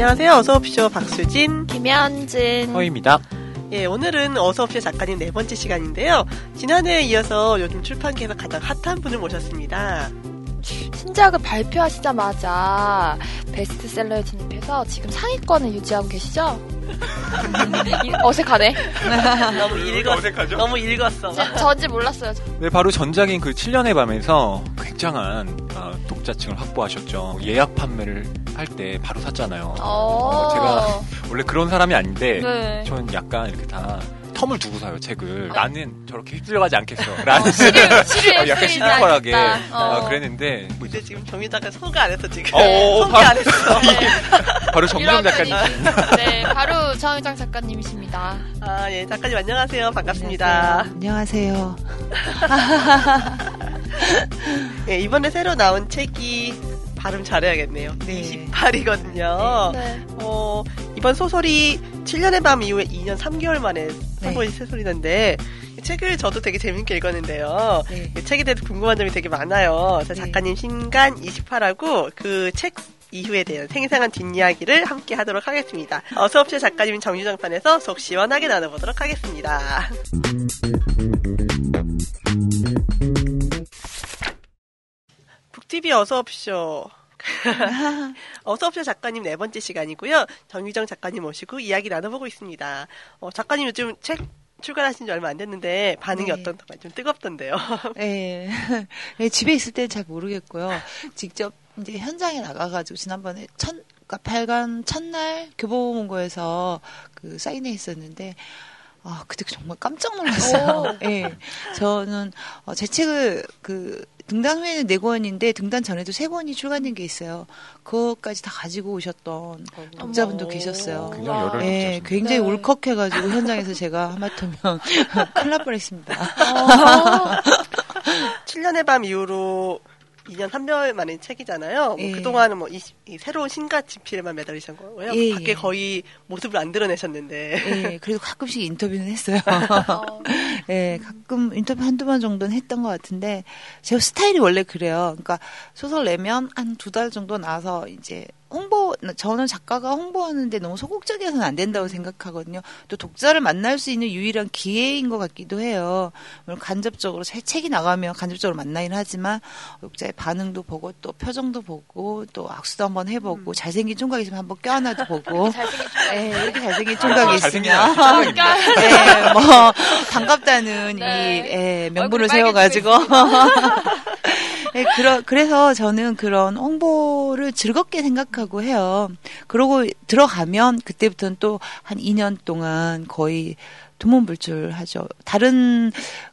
안녕하세요. 어서옵쇼 박수진. 김현진. 허입니다. 예, 오늘은 어서옵쇼 작가님 네 번째 시간인데요. 지난해에 이어서 요즘 출판계에서 가장 핫한 분을 모셨습니다. 신작을 발표하시자마자 베스트셀러에 진입해서 지금 상위권을 유지하고 계시죠? 이- 어색하네. 너무 읽었, 어색하죠? 너무 읽었어. 저- 저인지 몰랐어요. 저. 네, 바로 전작인 그 7년의 밤에서 굉장한 어, 독자층을 확보하셨죠. 예약 판매를 할때 바로 샀잖아요. 어, 제가 원래 그런 사람이 아닌데 네. 전 약간 이렇게 다 텀을 두고 사요 책을. 나는 저렇게 휩쓸려가지 않겠어. 라는 어, 약간 시니컬하게 않겠다. 어. 어, 그랬는데 뭐 근데 지금 정유 작가 소개 안 했어, 지금. 어, 어, 소개 바- 안 했어. 바로 정유정 작가님. 네, 바로 정유정 작가님이십니다. 아, 예, 작가님 안녕하세요. 반갑습니다. 안녕하세요. 예, 이번에 새로 나온 책이 발음 잘해야겠네요. 네. 28이거든요. 네. 어, 이번 소설이 7년의 밤 이후에 2년 3개월 만에 네. 선보인 소설이던데 이 책을 저도 되게 재밌게 읽었는데요. 네. 이 책에 대해서 궁금한 점이 되게 많아요. 네. 작가님 신간 28하고 그 책 이후에 대한 생생한 뒷이야기를 함께 하도록 하겠습니다. 어서옵쇼 작가님 정유정판에서 속 시원하게 나눠보도록 하겠습니다. 북TV 어서옵쇼. 어서옵쇼 작가님 네 번째 시간이고요. 정유정 작가님 모시고 이야기 나눠보고 있습니다. 어, 작가님 요즘 책 출간하신 지 얼마 안 됐는데 반응이 네. 어떤가요? 좀 뜨겁던데요. 예. 예, 집에 있을 때는 잘 모르겠고요. 직접 이제 현장에 나가가지고 지난번에 천, 그러니까 발간 첫날 교보문고에서 그 사인회 있었는데, 아, 그때 정말 깜짝 놀랐어요. 예. 저는, 어, 제 책을 그, 등단 후에는 네 권인데 등단 전에도 세 권이 출간된 게 있어요. 그것까지 다 가지고 오셨던 독자분도. 계셨어요. 굉장히 열혈 예, 독자시네요. 굉장히 네. 울컥해가지고 현장에서 제가 하마터면 큰일 날 뻔했습니다. 7년의 밤 이후로 2년 3개월 만에 책이잖아요. 뭐 예. 그동안은 뭐 이, 이 새로운 신가 집필에만 매달리신 거고요. 예, 밖에 예. 거의 모습을 안 드러내셨는데. 예, 그래도 가끔씩 인터뷰는 했어요. 어, 예, 가끔 인터뷰 한두 번 정도는 했던 것 같은데, 제 스타일이 원래 그래요. 그러니까 소설 내면 한 두 달 정도 나서 이제 홍보, 저는 작가가 홍보하는데 너무 소극적이어서는 안 된다고 생각하거든요. 또 독자를 만날 수 있는 유일한 기회인 것 같기도 해요. 물론 간접적으로 새 책이 나가면 간접적으로 만나긴 하지만, 독자의 반응도 보고, 또 표정도 보고, 또 악수도 한번 해보고, 잘생긴 총각 있으면 한번 껴안아도 보고, 예, 이렇게 잘생긴 총각이 잘생긴 있으면. 예, 뭐 반갑다는 네. 이 예, 명분을 세워가지고 예, 그러, 그래서 저는 그런 홍보를 즐겁게 생각하고 해요. 그러고 들어가면 그때부터는 또 한 2년 동안 거의 두문불출하죠. 다른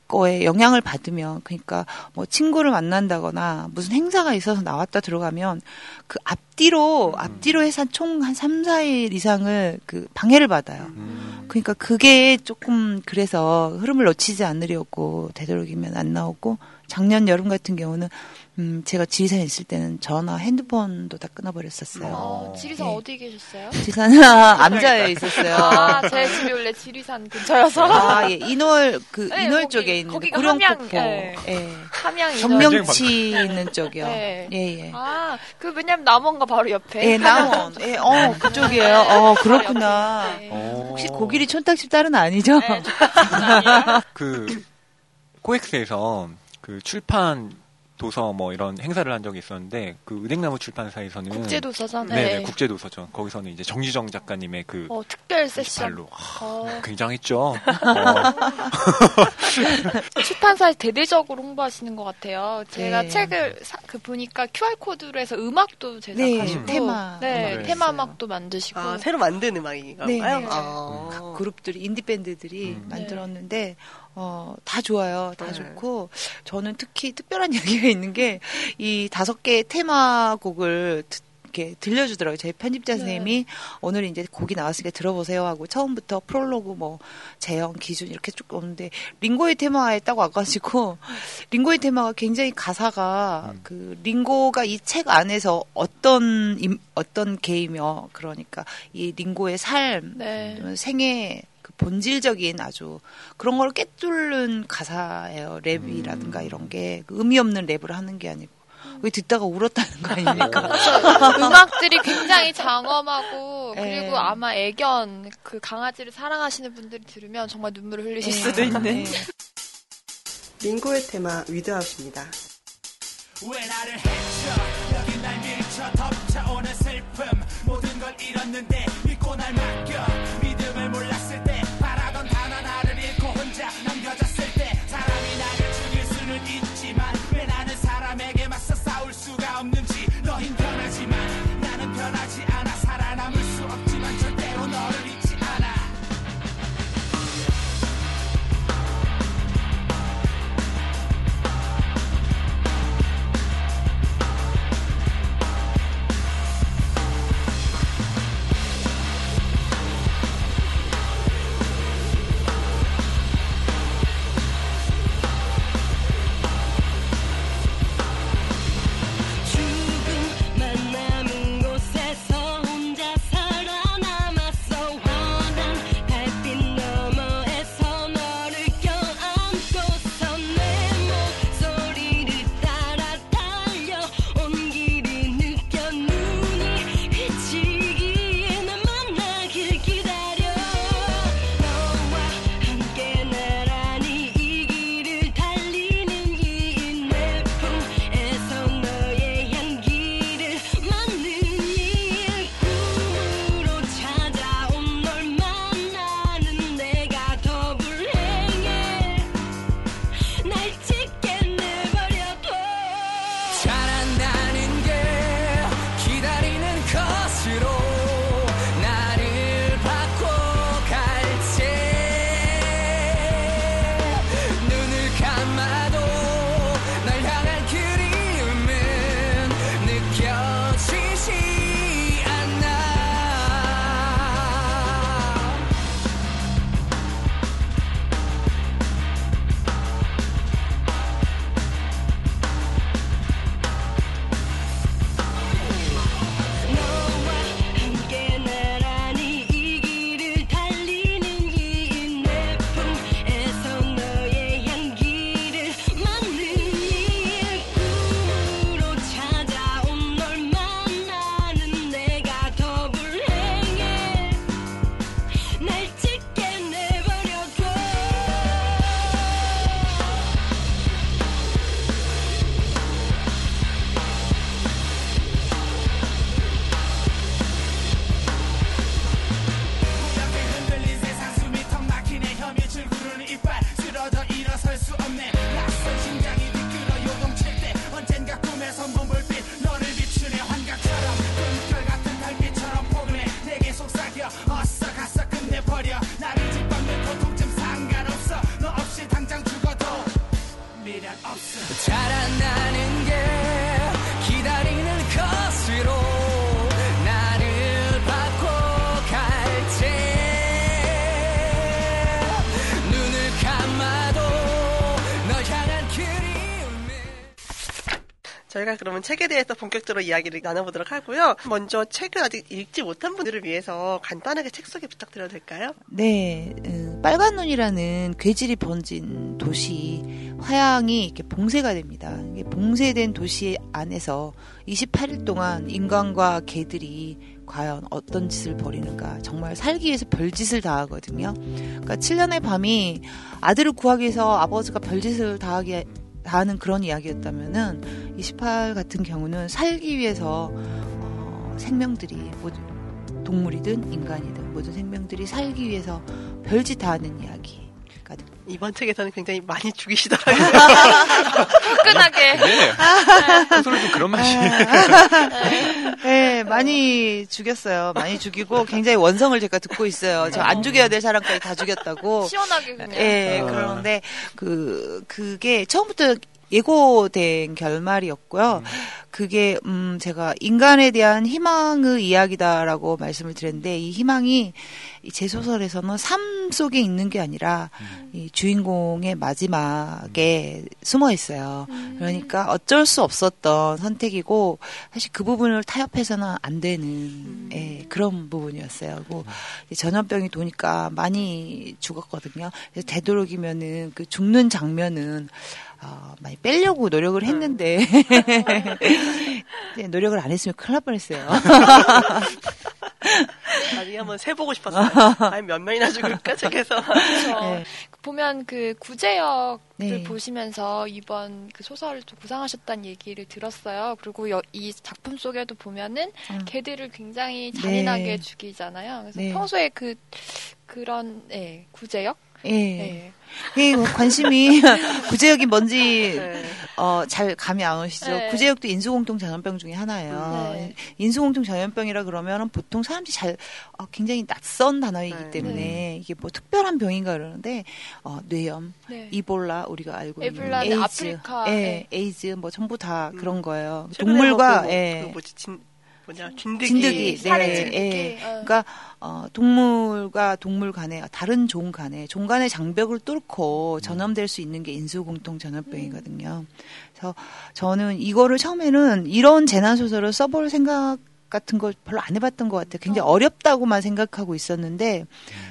거에 영향을 받으면 그러니까 뭐 친구를 만난다거나 무슨 행사가 있어서 나왔다 들어가면 그 앞뒤로 앞뒤로 해서 총한 3, 4일 이상을 그 방해를 받아요. 음, 그러니까 그게 조금 그래서 흐름을 놓치지 않으려고 되도록이면 안 나오고 작년 여름 같은 경우는 음 제가 지리산에 있을 때는 전화 핸드폰도 다 끊어버렸었어요. 어, 지리산 예. 어디 계셨어요? 지리산은 암자에 있었어요. 아, 제 집이 원래 지리산 근처여서. 아, 예, 인월 그 네, 인월 거기, 쪽에 있는 거기가 구룡폭포, 함양, 예. 예, 함양 인천. 정명치 있는 쪽이요. 네. 예, 예. 아, 그 왜냐면 남원가 바로 옆에. 예, 남원. 예, 어, 그쪽이에요. 어, 그렇구나. 네. 어. 혹시 고기리 촌딱집 딸은 아니죠? 네. 그 코엑스에서 그 출판 도서 뭐 이런 행사를 한 적이 있었는데 그 은행나무 출판사에서는 국제 도서잖아요. 네, 네, 국제 도서죠. 거기서는 이제 정지정 작가님의 그 어, 특별 세션. 발로 어, 굉장했죠. 어, 출판사에 대대적으로 홍보하시는 것 같아요. 제가 네. 책을 사- 그 보니까 QR 코드로 해서 음악도 제작하시고, 음. 테마 네, 테마. 음악도 만드시고, 아, 새로 만든 음악인가요? 네, 네. 아. 각 그룹들이 인디 밴드들이 음. 만들었는데 어, 다 좋아요. 다 네. 좋고 저는 특히 특별한 이야기가 있는 게 이 다섯 개의 테마곡을 듣- 이렇게 들려주더라고요. 저희 편집자 네. 선생님이 오늘 이제 곡이 나왔으니까 들어보세요 하고 처음부터 프롤로그 뭐 재영 기준 이렇게 쭉 오는데 링고의 테마에 딱 와가지고 링고의 테마가 굉장히 가사가 음. 그 링고가 이 책 안에서 어떤 임- 어떤 게이며 그러니까 이 링고의 삶 네. 생애 그 본질적인 아주 그런 걸 꿰뚫는 가사예요. 랩이라든가 음. 이런 게그 의미 없는 랩을 하는 게 아니고 왜 듣다가 울었다는 거 아닙니까? 음악들이 굉장히 장엄하고 그리고 예. 아마 애견 그 강아지를 사랑하시는 분들이 들으면 정말 눈물을 흘리실 예. 수도 있는. 예. 링고의 테마 위드아웃입니다. 왜 나를 해쳐 여기 날 밀쳐 덮쳐오는 슬픔 모든 걸 잃었는데 믿고 날 맡겨 저희가 그러면 책에 대해서 본격적으로 이야기를 나눠보도록 하고요. 먼저 책을 아직 읽지 못한 분들을 위해서 간단하게 책 소개 부탁드려도 될까요? 네, 음, 빨간 눈이라는 괴질이 번진 도시 화양이 이렇게 봉쇄가 됩니다. 봉쇄된 도시 안에서 28일 동안 인간과 개들이 과연 어떤 짓을 벌이는가 정말 살기 위해서 별짓을 다 하거든요. 그러니까 7년의 밤이 아들을 구하기 위해서 아버지가 별짓을 다하게 다 하는 그런 이야기였다면은 28 같은 경우는 살기 위해서 어, 생명들이 모두 동물이든 인간이든 모든 생명들이 살기 위해서 별짓 다 하는 됩니다. 이번 책에서는 굉장히 많이 죽이시더라고요. 화끈하게. 네. 소설도 좀 그런 맛이. 네, 많이 죽였어요. 많이 죽이고 굉장히 원성을 제가 듣고 있어요. 저 안 죽여야 될 사람까지 다 죽였다고. 시원하게 그냥. 예, 아. 그런데 그 그게 처음부터 예고된 결말이었고요. 그게 음 제가 인간에 대한 희망의 이야기다라고 말씀을 드렸는데 이 희망이 이 제 소설에서는 삶 속에 있는 게 아니라 이 주인공의 마지막에 숨어 있어요. 그러니까 어쩔 수 없었던 선택이고 사실 그 부분을 타협해서는 안 되는 예, 그런 부분이었어요. 뭐 전염병이 도니까 많이 죽었거든요. 그래서 되도록이면은 그 죽는 장면은 어, 많이 빼려고 노력을 했는데 네, 노력을 안 했으면 큰일 날 뻔했어요. 나중에 한번 세보고 싶었어요. 아니 몇 명이나 죽을까 책에서. 그렇죠. 네. 보면 그 구제역을 네. 보시면서 이번 그 소설을 좀 구상하셨다는 얘기를 들었어요. 그리고 여- 이 작품 속에도 보면은 음. 개들을 굉장히 잔인하게 네. 죽이잖아요. 그래서 네. 평소에 그 그런 예, 구제역 예. 네. 이 관심이 구제역이 뭔지 네. 어, 잘 감이 안 오시죠? 네. 구제역도 인수공통 전염병 중에 하나예요. 네. 인수공통 전염병이라 그러면은 보통 사람들이 잘 어, 굉장히 낯선 단어이기 네. 때문에 이게 뭐 특별한 병인가 그러는데 어, 뇌염, 네. 에볼라 우리가 알고 있는 에이즈, 아프리카, 예, 네. 에이즈 뭐 전부 다 음. 그런 거예요. 동물과 뭐 그, 예. 그 뭐지 진 뭐냐 진드기. 진드기, 네. 예. 어. 그러니까 어, 동물과 동물 간에 다른 종 간에 종 간의 장벽을 뚫고 전염될 수 있는 게 인수공통 전염병이거든요. 그래서 저는 이거를 처음에는 이런 재난 소설을 써볼 생각 같은 걸 별로 안 해봤던 것 같아요. 굉장히 어 렵다고만 생각하고 있었는데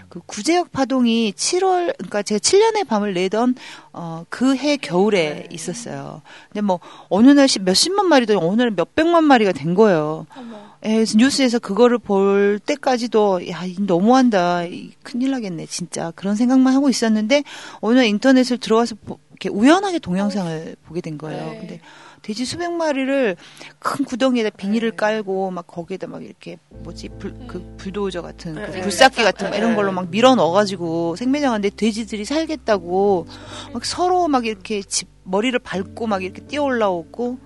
그 구제역 파동이 7월 그러니까 제가 7년의 밤을 내던 어, 그 해 겨울에 있었어요. 근데 뭐 어느 날 시- 몇십만 마리도 어느 날 몇백만 마리가 된 거예요. 예, 그래서 뉴스에서 그거를 볼 때까지도 야, 이 너무한다. 이 큰일 나겠네, 진짜. 그런 생각만 하고 있었는데 어느 날 인터넷을 들어와서 보- 이렇게 우연하게 동영상을 보게 된 거예요. 네. 근데 돼지 수백 마리를 큰 구덩이에다 비닐을 네. 깔고 막 거기에다 막 이렇게 뭐지 불, 그 불도저 같은 네, 그 네. 불삭기 같은 막 네. 이런 걸로 막 밀어 넣어가지고 생매장한데 돼지들이 살겠다고 막 서로 막 이렇게 집 머리를 밟고 막 이렇게 뛰어 올라오고 막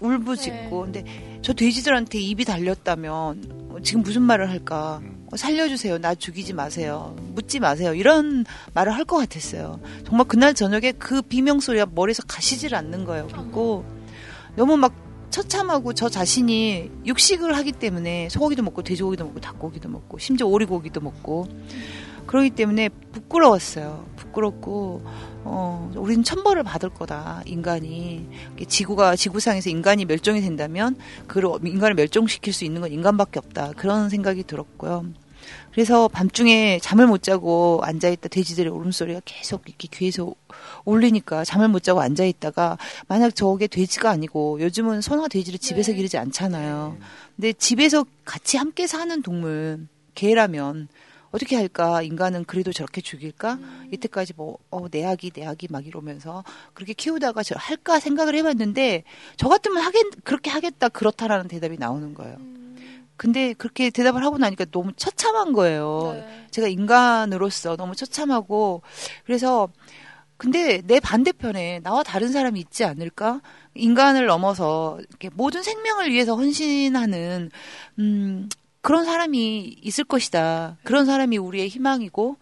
울부짖고 근데 저 돼지들한테 입이 달렸다면 어, 지금 무슨 말을 할까? 음. 어, 살려주세요. 나 죽이지 마세요. 묻지 마세요. 이런 말을 할 것 같았어요. 정말 그날 저녁에 그 비명 소리가 머리에서 가시질 않는 거예요. 그리고 너무 막 처참하고 저 자신이 육식을 하기 때문에 소고기도 먹고 돼지고기도 먹고 닭고기도 먹고 심지어 오리고기도 먹고 그러기 때문에 부끄러웠어요. 부끄럽고 어 우리는 천벌을 받을 거다 인간이 지구가 지구상에서 인간이 멸종이 된다면 그 인간을 멸종시킬 수 있는 건 인간밖에 없다 그런 생각이 들었고요. 그래서 밤중에 잠을 못 자고 앉아있다 돼지들의 울음소리가 계속 이렇게 귀에서 울리니까 잠을 못 자고 앉아있다가 만약 저게 돼지가 아니고 요즘은 소나 돼지를 집에서 네. 기르지 않잖아요. 근데 집에서 같이 함께 사는 동물 개라면 어떻게 할까? 인간은 그래도 저렇게 죽일까? 이때까지 뭐, 어, 내 아기, 내 아기 막 이러면서 그렇게 키우다가 저 할까 생각을 해봤는데 저 같으면 하겠, 그렇게 하겠다, 그렇다라는 대답이 나오는 거예요. 근데 그렇게 대답을 하고 나니까 너무 처참한 거예요. 네. 제가 인간으로서 너무 처참하고 그래서 근데 내 반대편에 나와 다른 사람이 있지 않을까? 인간을 넘어서 이렇게 모든 생명을 위해서 헌신하는 음 그런 사람이 있을 것이다. 그런 사람이 우리의 희망이고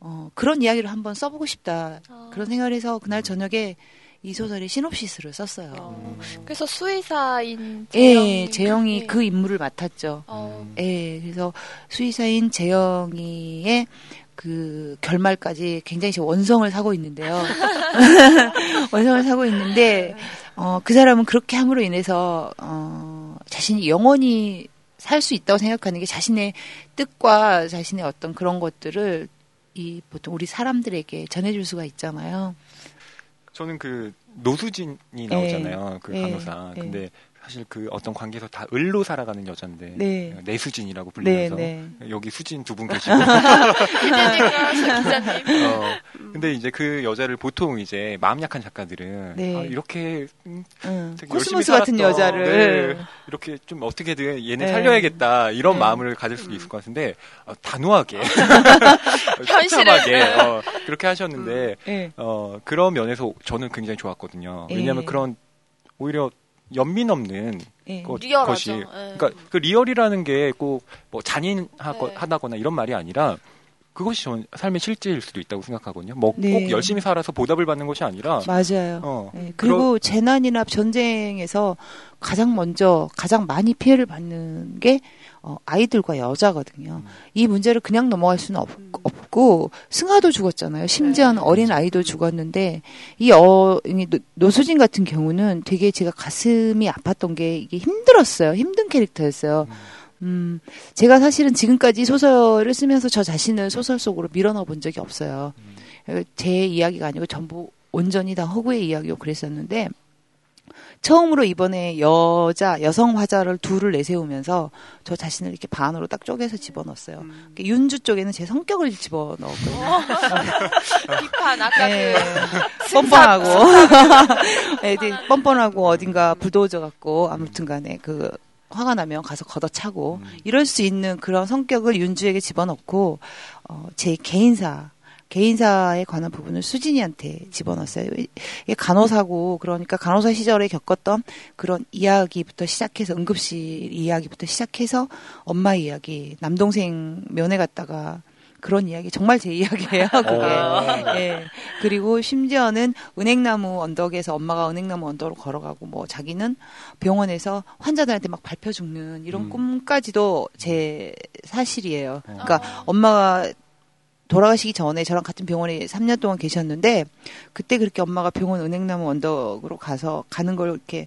어 그런 이야기를 한번 써보고 싶다. 아. 그런 생각을 해서 그날 저녁에 이 소설의 시놉시스를 썼어요. 어, 그래서 수의사인 예, 재영이 재영이 그- 그 인물을 맡았죠. 어, 예, 그래서 수의사인 재영이의 그 결말까지 굉장히 지금 원성을 사고 있는데요. 원성을 사고 있는데, 어, 그 사람은 그렇게 함으로 인해서, 어, 자신이 영원히 살 수 있다고 생각하는 게 자신의 뜻과 자신의 어떤 그런 것들을 이 보통 우리 사람들에게 전해줄 수가 있잖아요. 저는 그 노수진이 나오잖아요. 그 예, 간호사. 예. 근데 사실 그 어떤 관계에서 다 을로 살아가는 여자인데 네. 내수진이라고 네, 불리면서 네. 여기 수진 두 분 계시고. 어, 근데 이제 그 여자를 보통 이제 마음 약한 작가들은 네. 아, 이렇게 음, 응. 코스모스 같은. 여자를. 네. 이렇게 좀 어떻게든 얘네 네. 살려야겠다 이런 네. 마음을 가질 수도 있을 것 같은데 어, 단호하게 현실을. 처참하게 어, 그렇게 하셨는데 예. 어, 그런 면에서 저는 굉장히 좋았거든요. 왜냐하면 예. 그런 오히려 연민 없는 예. 것-. 것이 예. 그러니까 그 real이라는 게 꼭 뭐 잔인하거 네. 하다거나 이런 말이 아니라 그것이 전 삶의 실제일 수도 있다고 생각하거든요. 뭐꼭 네. 열심히 살아서 보답을 받는 것이 아니라 맞아요. 어, 네, 그리고 재난이나 전쟁에서 가장 먼저 가장 많이 피해를 받는 게 어, 아이들과 여자거든요. 음. 이 문제를 그냥 넘어갈 수는 없, 없고 승아도 죽었잖아요. 심지어는 네. 어린 아이도 죽었는데 이 어, 노수진 같은 경우는 되게 제가 가슴이 아팠던 게 이게 힘들었어요. 힘든 캐릭터였어요. 음, 제가 사실은 지금까지 소설을 쓰면서 저 자신을 소설 속으로 밀어넣어 본 적이 없어요. 제 이야기가 아니고 전부 온전히 다 허구의 이야기고 그랬었는데 처음으로 이번에 여자 여성 화자를 둘을 내세우면서 저 자신을 이렇게 반으로 딱 쪼개서 집어넣었어요. 음. 윤주 쪽에는 제 성격을 집어넣었거든요. 비판 아까 예. 그 뻔뻔하고 애들이 뻔뻔하고 어딘가 불도저 같고 아무튼 간에 그 화가 나면 가서 걷어차고 음. 이럴 수 있는 그런 성격을 윤주에게 집어넣고 어, 제 개인사 개인사에 관한 부분을 수진이한테 집어넣었어요. 이게 간호사고 그러니까 간호사 시절에 겪었던 그런 이야기부터 시작해서 응급실 이야기부터 시작해서 엄마 이야기 남동생 면회 갔다가 그런 이야기 정말 제 이야기예요. 그게. 예. 그리고 심지어는 은행나무 언덕에서 엄마가 은행나무 언덕으로 걸어가고 뭐 자기는 병원에서 환자들한테 막 밟혀 죽는 이런 음. 꿈까지도 제 사실이에요. 어. 그러니까 엄마가 돌아가시기 전에 저랑 같은 병원에 3년 동안 계셨는데 그때 그렇게 엄마가 병원 은행나무 언덕으로 가서 가는 걸 이렇게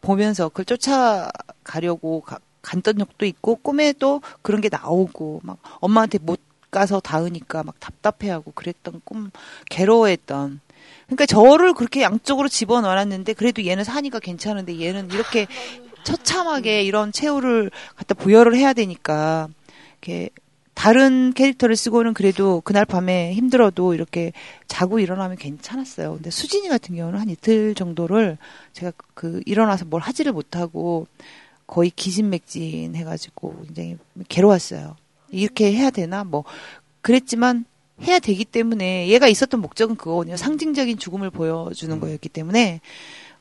보면서 그걸 쫓아가려고 가, 갔던 적도 있고 꿈에도 그런 게 나오고 막 엄마한테 못 가서 닿으니까 막 답답해하고 그랬던 꿈 괴로워했던 그러니까 저를 그렇게 양쪽으로 집어넣어놨는데 그래도 얘는 사니까 괜찮은데 얘는 이렇게 처참하게 이런 최후를 갖다 부여를 해야 되니까 이렇게 다른 캐릭터를 쓰고는 그래도 그날 밤에 힘들어도 이렇게 자고 일어나면 괜찮았어요. 근데 수진이 같은 경우는 한 이틀 정도를 제가 그 일어나서 뭘 하지를 못하고 거의 기진맥진 해가지고 굉장히 괴로웠어요. 이렇게 해야 되나? 뭐, 그랬지만 해야 되기 때문에 얘가 있었던 목적은 그거거든요. 상징적인 죽음을 보여주는 거였기 때문에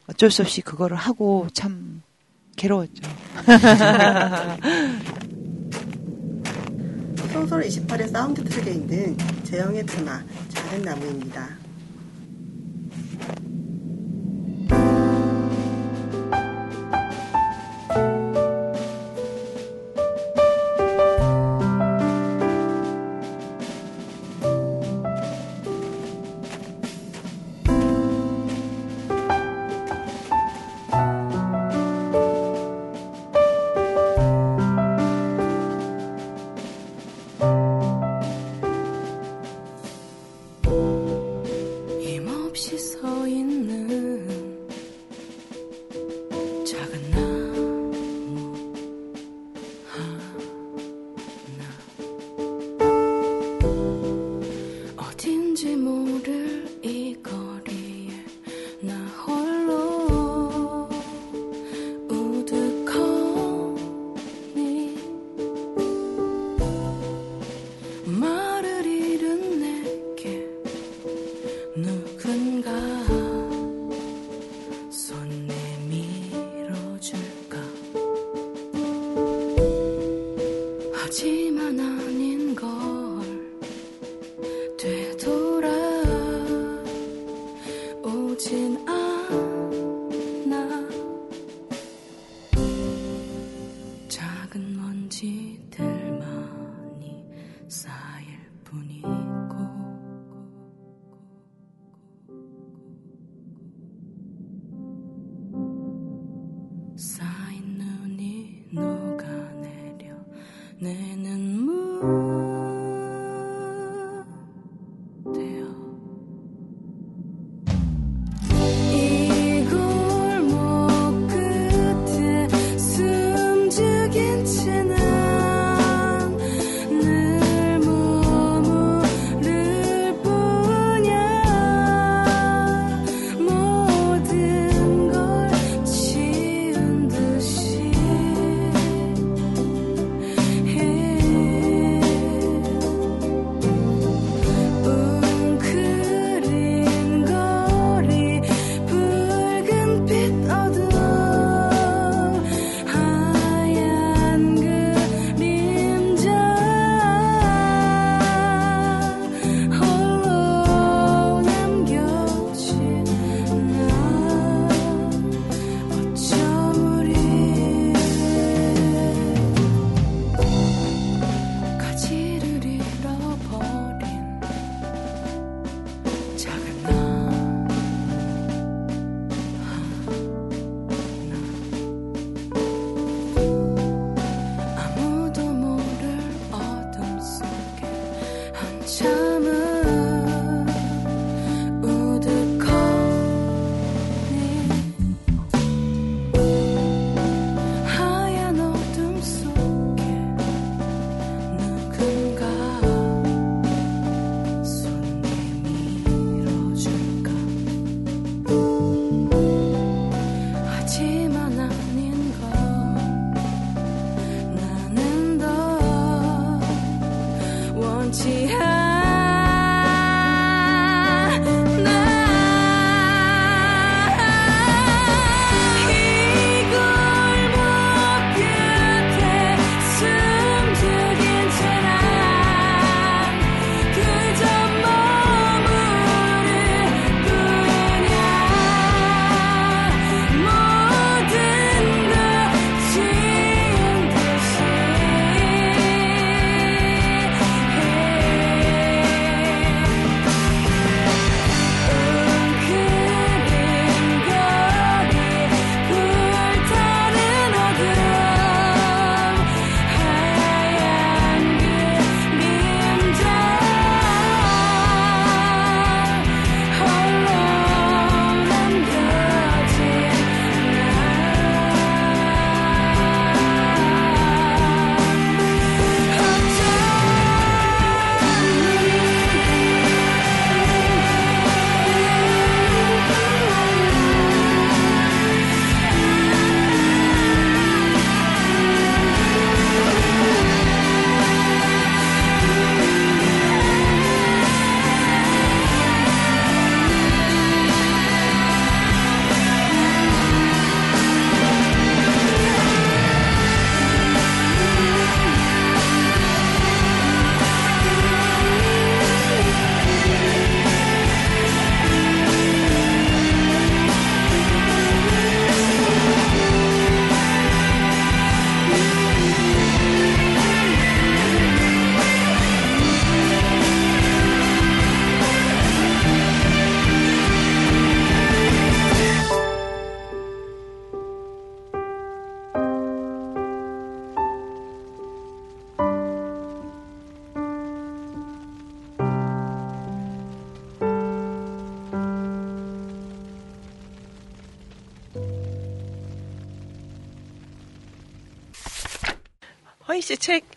어쩔 수 없이 그거를 하고 참 괴로웠죠. 소설 28의 사운드 트랙에 있는 재영의 테마 작은 나무입니다.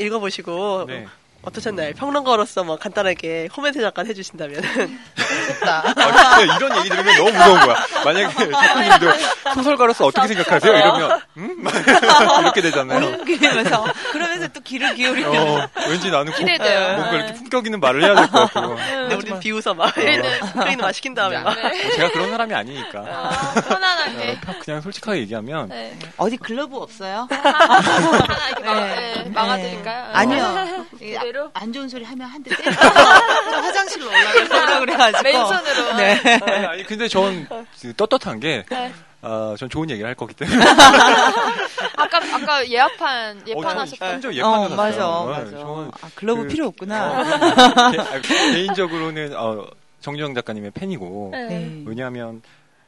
읽어보시고 네. 어떠셨나요? 평론가로서 뭐 간단하게 코멘트 잠깐 해주신다면. 무섭다. 아, 이런 얘기 들으면 너무 무서운 거야. 만약에 작가님도 소설가로서 어떻게 생각하세요? 이러면 음? 이렇게 되잖아요. 그러면서 그 러면서 또 귀를 기울이면 어, 왠지 나는 꼭 기대돼요. 뭔가 이렇게 품격 있는 말을 해야 될 것 같고. 근데 우리 비웃어 막. 스크린 마 시킨 다음에 막. 제가 그런 사람이 아니니까. 아, 편안하게. 어, 그냥 솔직하게 얘기하면 네. 어디 글러브 없어요? 하나 이렇게 막, 네. 네, 막아드릴까요? 아니요. 이 아- 그대로? 안 좋은 소리 하면 한 대 때려. 저 화장실로 올라가서 그래가지고. 맨손으로. 네. 아니, 아니, 근데 전 그 떳떳한 게 네. 아, 전 좋은 얘기를 할 거기 때문에. 아까 예약판 예판하셨던. 어, 저 어, 맞아. 맞아. 네, 저는 아, 글러브 그- 필요 없구나. 어, 개- 아, 개인적으로는 어, 정주영 작가님의 팬이고 네. 네. 왜냐하면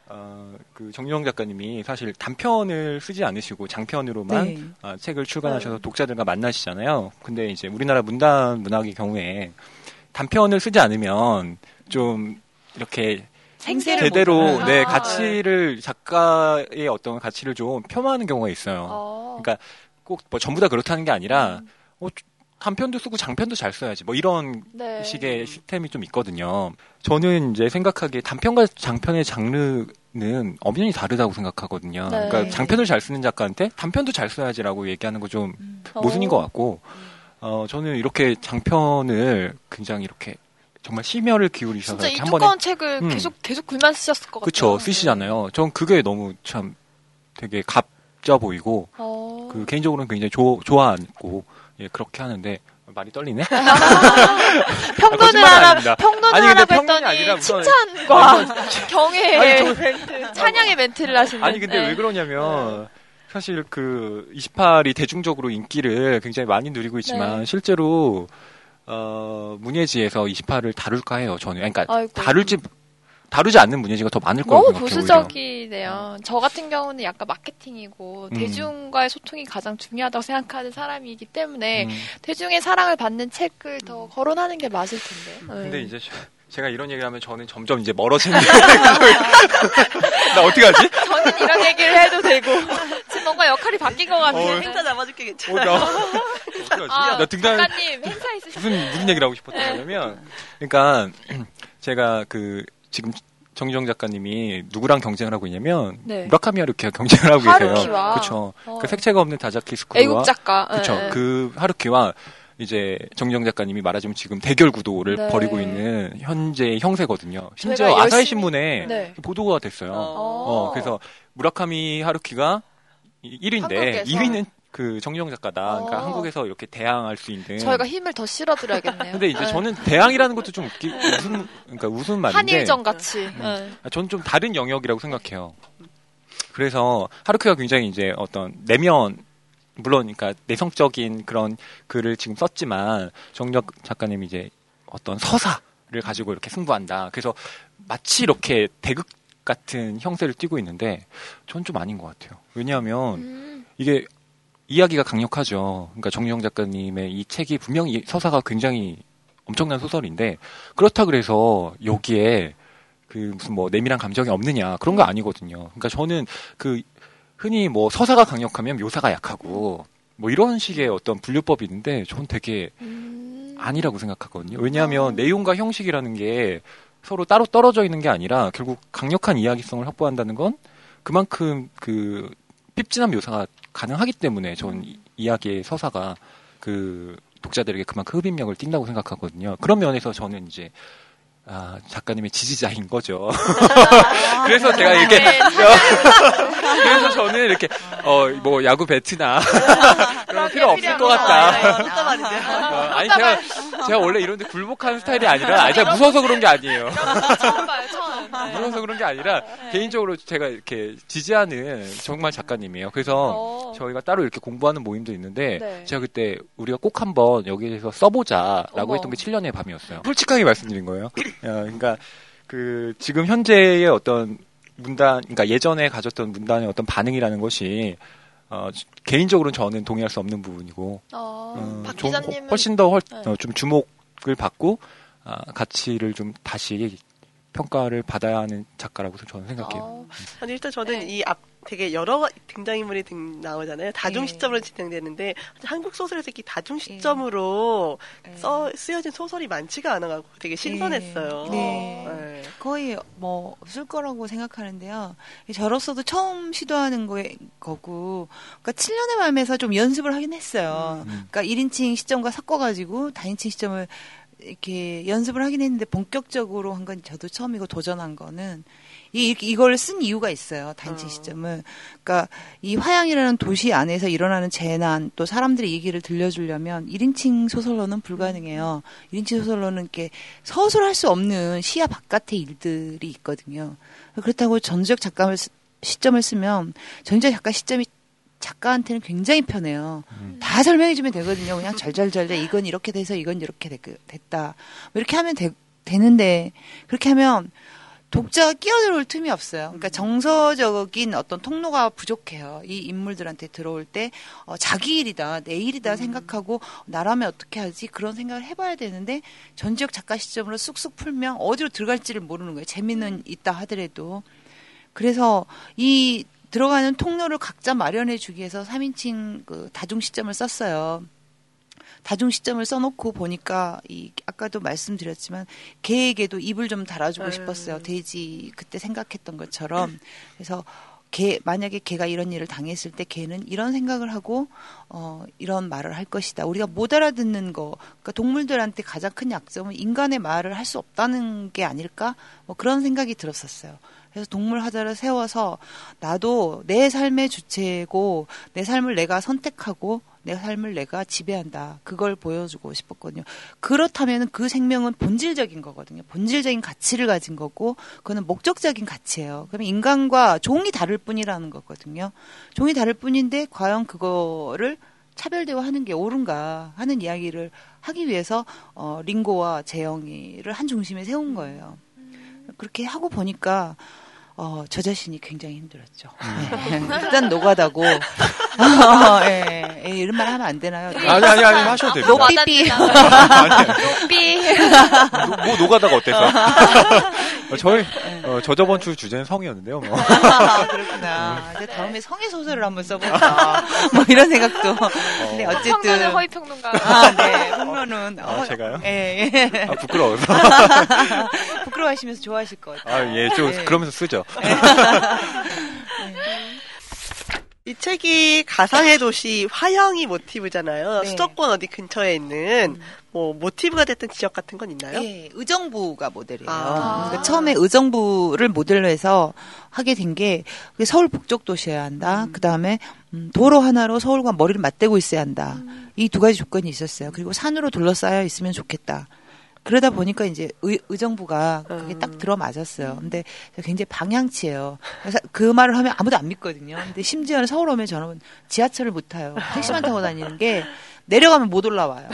어, 그 정주영 작가님이 사실 단편을 쓰지 않으시고 장편으로만 네. 아, 책을 출간하셔서 독자들과 만나시잖아요. 근데 이제 우리나라 문단 문학의 경우에 단편을 쓰지 않으면 좀 이렇게 생세를 제대로 못네 아, 가치를 작가의 어떤 가치를 좀 표방하는 경우가 있어요. 어. 그러니까 꼭 뭐 전부 다 그렇다는 게 아니라 음. 어, 단편도 쓰고 장편도 잘 써야지 뭐 이런 네. 식의 시스템이 좀 있거든요. 저는 이제 생각하기에 단편과 장편의 장르는 엄연히 다르다고 생각하거든요. 네. 그러니까 장편을 잘 쓰는 작가한테 단편도 잘 써야지라고 얘기하는 거좀 어. 모순인 것 같고, 어, 저는 이렇게 장편을 굉장히 이렇게 정말 심혈을 기울이셔서 진짜 이 한 두꺼운 번에 책을 음. 계속 계속 글만 쓰셨을 것 같아요. 그쵸 쓰시잖아요. 전 그게 너무 참 되게 값져 보이고 어. 그 개인적으로는 굉장히 조, 좋아하고 예, 그렇게 하는데 말이 떨리네. 평론을 하라. 평론을 아니, 하라고 평론이 했더니 아니라 칭찬과 아니, 멘트, 찬양의 멘트를 하시는. 아니 근데 네. 왜 그러냐면 사실 그 28이 대중적으로 인기를 굉장히 많이 누리고 있지만 네. 실제로 어 문예지에서 28을 다룰까 해요 저는 그러니까 아이고. 다룰지 다루지 않는 문예지가 더 많을 거라고 너무 생각해요 오히려. 보수적이네요. 저 같은 경우는 약간 마케팅이고 음. 대중과의 소통이 가장 중요하다고 생각하는 사람이기 때문에 음, 대중의 사랑을 받는 책을 더 거론하는 게 맞을 텐데. 근데 네. 이제 저- 제가 이런 얘기를 하면 저는 점점 이제 멀어지는 나 어떻게 하지? 저는 이런 얘기를 해도 되고 지금 뭔가 역할이 바뀐 것 같아요. 어, 행사 잡아줄게 어, 괜찮아. 나 어떻게 하지? 아, 나 등단 작가님 있으셨 무슨 무슨 얘기를 하고 싶었던 네. 그러니까 제가 그 지금 정유정 작가님이 누구랑 경쟁을 하고 있냐면 네. 무라카미 하루키와 경쟁을 하고 계세요. 하루키와? 그렇죠. 어. 그 색채가 없는 다자키 스쿠와 애국 작가. 그렇죠. 네, 네. 그 하루키와 이제 정유정 작가님이 말하자면 지금 대결 구도를 네. 벌이고 있는 현재 형세거든요. 심지어 저희가 아사히 열심히- 신문에 네. 보도가 됐어요. 어. 어, 그래서 무라카미 하루키가 1위인데 한국에서. 2위는 그 정유정 작가다. 그러니까 어. 한국에서 이렇게 대항할 수 있는 저희가 힘을 더 실어드려야겠네요. 근데 이제 네. 저는 대항이라는 것도 좀 웃기, 웃음, 그러니까 웃음 말인데. 한일전 같이. 네. 아, 저는 좀 다른 영역이라고 생각해요. 그래서 하루키가 굉장히 이제 어떤 내면, 물론 그러니까 내성적인 그런 글을 지금 썼지만 정력 작가님이 이제 어떤 서사를 가지고 이렇게 승부한다. 그래서 마치 이렇게 대극 같은 형세를 띠고 있는데 전 좀 아닌 것 같아요. 왜냐하면 음. 이게 이야기가 강력하죠. 그러니까 정유영 작가님의 이 책이 분명히 서사가 굉장히 엄청난 소설인데 그렇다 그래서 여기에 그 무슨 뭐 내밀한 감정이 없느냐 그런 거 아니거든요. 그러니까 저는 그 흔히 뭐 서사가 강력하면 묘사가 약하고 뭐 이런 식의 어떤 분류법이 있는데 전 되게 음. 아니라고 생각하거든요. 왜냐하면 어. 내용과 형식이라는 게 서로 따로 떨어져 있는 게 아니라 결국 강력한 이야기성을 확보한다는 건 그만큼 그 핍진한 묘사가 가능하기 때문에 전 이- 이야기의 서사가 그 독자들에게 그만큼 흡입력을 띈다고 생각하거든요. 그런 면에서 저는 이제 아, 작가님의 지지자인 거죠. 그래서 제가 이렇게 네, 그래서 저는 이렇게 어 뭐 야구 배트나 그런 거 필요 없을 것. 같다. 네. 어, 아니 제가 제가 원래 이런데 굴복하는 스타일이 아니라 아니 제가 무서워서 그런 게 아니에요. 처음 봐요, 처음. 네. 무서워서 그런 게 아니라 개인적으로 제가 이렇게 지지하는 정말 작가님이에요. 그래서 어. 저희가 따로 이렇게 공부하는 모임도 있는데 네. 제가 그때 우리가 꼭 한번 여기에서 써보자라고 어머. 했던 게 7년의 밤이었어요. 솔직하게 말씀드린 거예요. 어, 그러니까 그 지금 현재의 어떤 문단, 그러니까 예전에 가졌던 문단의 어떤 반응이라는 것이 어, 개인적으로는 저는 동의할 수 없는 부분이고 어, 어, 박좀 훨씬 더 훨- 네. 어, 좀 주목을 받고 아, 가치를 좀 다시 평가를 받아야 하는 작가라고 저는 생각해요. 어, 아니 일단 저는 네. 이앞 되게 여러 등장인물이 등 나오잖아요. 다중 네. 시점으로 진행되는데 한국 소설에서 이렇게 다중 시점으로 네. 써 쓰여진 소설이 많지가 않아가지고 되게 신선했어요. 네. 네. 거의 뭐 없을 거라고 생각하는데요. 저로서도 처음 시도하는 거, 거고, 그러니까 7년의 밤에서 좀 연습을 하긴 했어요. 음. 그러니까 1인칭 시점과 섞어가지고 다인칭 시점을 이렇게 연습을 하긴 했는데 본격적으로 한 건 저도 처음이고 도전한 거는 이 이걸 쓴 이유가 있어요. 다인칭 어. 시점을. 그러니까 이 화양이라는 도시 안에서 일어나는 재난 또 사람들의 얘기를 들려주려면 1인칭 소설로는 불가능해요. 1인칭 소설로는 이렇게 서술할 수 없는 시야 바깥의 일들이 있거든요. 그렇다고 전적 작가 시점을 쓰면 전적 작가 시점이 작가한테는 굉장히 편해요. 음. 다 설명해주면 되거든요. 그냥 절절절절 이건 이렇게 돼서 이건 이렇게 됐- 됐다. 뭐 이렇게 하면 되, 되는데 그렇게 하면 독자가 끼어들어올 틈이 없어요. 그러니까 정서적인 어떤 통로가 부족해요. 이 인물들한테 들어올 때 어, 자기 일이다, 내 일이다 생각하고 나라면 어떻게 하지 그런 생각을 해봐야 되는데 전지적 작가 시점으로 쑥쑥 풀면 어디로 들어갈지를 모르는 거예요. 재미는 있다 하더라도 그래서 이 들어가는 통로를 각자 마련해 주기 위해서 3인칭 그 다중 시점을 썼어요. 다중 시점을 써놓고 보니까 이 아까도 말씀드렸지만 개에게도 입을 좀 달아주고 음. 싶었어요. 돼지 그때 생각했던 것처럼 그래서 개 만약에 개가 이런 일을 당했을 때 개는 이런 생각을 하고 어 이런 말을 할 것이다. 우리가 못 알아듣는 거 그러니까 동물들한테 가장 큰 약점은 인간의 말을 할 수 없다는 게 아닐까? 뭐 그런 생각이 들었었어요. 그래서 동물 하자를 세워서 나도 내 삶의 주체고 내 삶을 내가 선택하고 내 삶을 내가 지배한다. 그걸 보여주고 싶었거든요. 그렇다면 그 생명은 본질적인 거거든요. 본질적인 가치를 가진 거고, 그거는 목적적인 가치예요. 그러면 인간과 종이 다를 뿐이라는 거거든요. 종이 다를 뿐인데, 과연 그거를 차별 대우하는 게 옳은가 하는 이야기를 하기 위해서 어, 링고와 재영이를 한 중심에 세운 거예요. 그렇게 하고 보니까 어, 저 자신이 굉장히 힘들었죠. 네. 일단 노가다고. 어, 예, 예, 이런 말 하면 안 되나요? 아니 아니 아니 하셔도 됩니다. 노삐삐. 삐. 노- 뭐 노가다가 어때서? 어, 저희 어, 저 저번 주 주제는 성이었는데요. 뭐. 아, 그렇구나. 이제 다음에 성애 소설을 한번 써볼까. 뭐 이런 생각도. 근데 어쨌든. 평론은 허위 평론가. 아, 네. 평론은. 아, 제가요? 예, 예. 아, 부끄러워서. 부끄러워하시면서 좋아하실 것 같아요. 아, 예, 좀 네. 그러면서 쓰죠. 이 책이 가상의 도시 화영이 모티브잖아요. 네. 수도권 어디 근처에 있는 뭐 모티브가 됐던 지역 같은 건 있나요? 예, 의정부가 모델이에요. 아. 그러니까 처음에 의정부를 모델로 해서 하게 된 게 서울 북쪽 도시여야 한다. 그 다음에 도로 하나로 서울과 머리를 맞대고 있어야 한다. 이두 가지 조건이 있었어요. 그리고 산으로 둘러싸여 있으면 좋겠다. 그러다 보니까 이제 의, 의정부가 그게 딱 음. 들어맞았어요. 근데 굉장히 방향치예요. 그래서 그 말을 하면 아무도 안 믿거든요. 근데 심지어는 서울 오면 저는 지하철을 못 타요. 택시만 타고 다니는 게 내려가면 못 올라와요.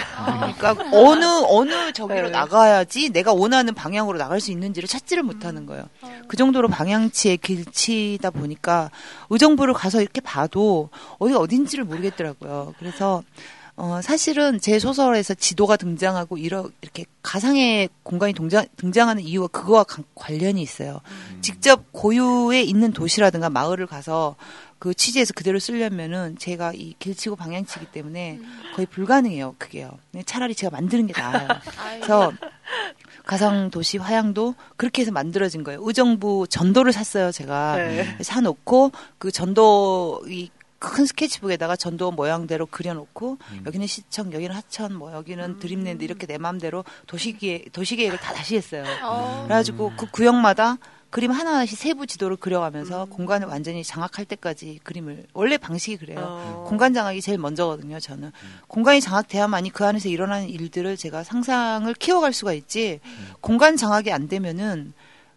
그러니까 어느 어느 저기로 네. 나가야지 내가 원하는 방향으로 나갈 수 있는지를 찾지를 못하는 거예요. 그 정도로 방향치에 길치다 보니까 의정부를 가서 이렇게 봐도 어디 어딘지를 모르겠더라고요. 그래서 어, 사실은 제 소설에서 지도가 등장하고 이러, 이렇게 가상의 공간이 동장, 등장하는 이유가 그거와 관- 관련이 있어요. 직접 고유에 있는 도시라든가 마을을 가서 그 취지에서 그대로 쓰려면은 제가 이 길치고 방향치기 때문에 거의 불가능해요. 그게요. 차라리 제가 만드는 게 나아요. 그래서 가상 도시 화양도 그렇게 해서 만들어진 거예요. 의정부 전도를 샀어요, 제가. 네. 사놓고 그 전도 이 큰 스케치북에다가 전도 모양대로 그려놓고 여기는 시청, 여기는 하천, 뭐 여기는 드림랜드 이렇게 내 마음대로 도시계획 도시계획을 다 다시 했어요. 어. 그래가지고 그 구역마다 그림 하나하나씩 세부 지도를 그려가면서 공간을 완전히 장악할 때까지 그림을 원래 방식이 그래요. 어. 공간 장악이 제일 먼저거든요. 저는 공간이 장악돼야만이 그 안에서 일어나는 일들을 제가 상상을 키워갈 수가 있지. 공간 장악이 안 되면은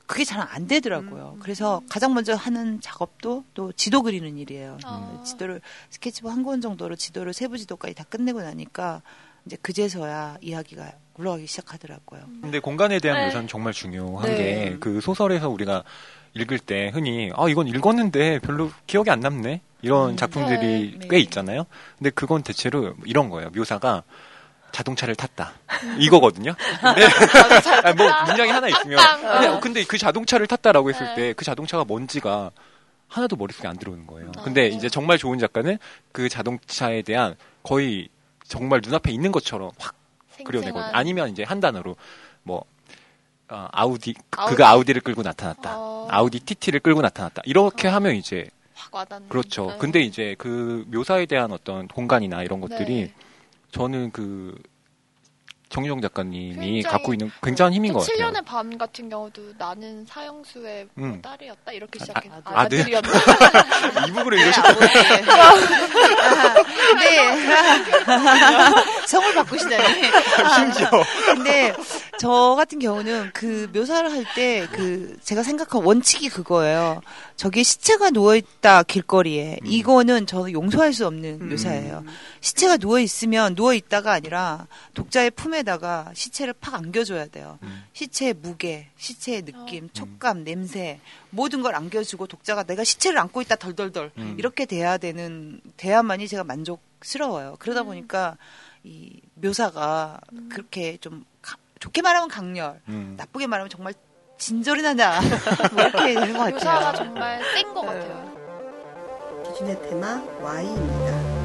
그게 잘 안 되더라고요. 그래서 가장 먼저 하는 작업도 또 지도 그리는 일이에요. 아. 지도를 스케치북 한 권 정도로 지도를 세부 지도까지 다 끝내고 나니까 이제 그제서야 이야기가 굴러가기 시작하더라고요. 근데 공간에 대한 네. 묘사는 정말 중요한 네. 게그 소설에서 우리가 읽을 때 흔히 아 이건 읽었는데 별로 기억이 안 남네 이런 음. 작품들이 네. 꽤 있잖아요. 근데 그건 대체로 이런 거예요. 묘사가 자동차를 탔다. 이거거든요. 근데 아니, 뭐 문장이 하나 있으면 탔다. 근데, 근데 그 자동차를 탔다라고 했을 네. 때그 자동차가 뭔지가 하나도 머릿속에 안 들어오는 거예요. 근데 이제 정말 좋은 작가는 그 자동차에 대한 거의 정말 눈앞에 있는 것처럼 확 그려내거든요. 아니면 이제 한 단어로 뭐 어, 아우디 그- 아우디. 그가 아우디를 끌고 나타났다. 어. 아우디 TT를 끌고 나타났다. 이렇게 하면 이제 확 와닿는. 그렇죠. 네. 근데 이제 그 묘사에 대한 어떤 공간이나 이런 것들이 네. 저는 그 정유정 작가님이 갖고 있는 굉장한 힘인 것 같아요. 7년의 밤 같은 경우도 나는 사형수의 뭐 음. 딸이었다 이렇게 시작해. 아, 아, 아들? 아들이었나? 이북으로 읽으셨다. 근데 성을 바꾸시다니. 심지어. 근데 저 같은 경우는 그 묘사를 할 때 그 제가 생각한 원칙이 그거예요. 저기 시체가 누워 있다 길거리에 이거는 저는 용서할 수 없는 묘사예요. 시체가 누워 있으면 누워 있다가 아니라 독자의 품에다가 시체를 팍 안겨줘야 돼요. 음. 시체의 무게, 시체의 느낌, 촉감, 냄새 모든 걸 안겨주고 독자가 내가 시체를 안고 있다 덜덜덜 음. 이렇게 돼야 되는 돼야만이 제가 만족스러워요. 그러다 보니까 이 묘사가 그렇게 좀 가- 좋게 말하면 강렬, 음. 나쁘게 말하면 정말 진절이 나다 뭐 이렇게 되는 것 묘사가 같아요. 정말 센 것 같아요. 기준의 테마 Y입니다.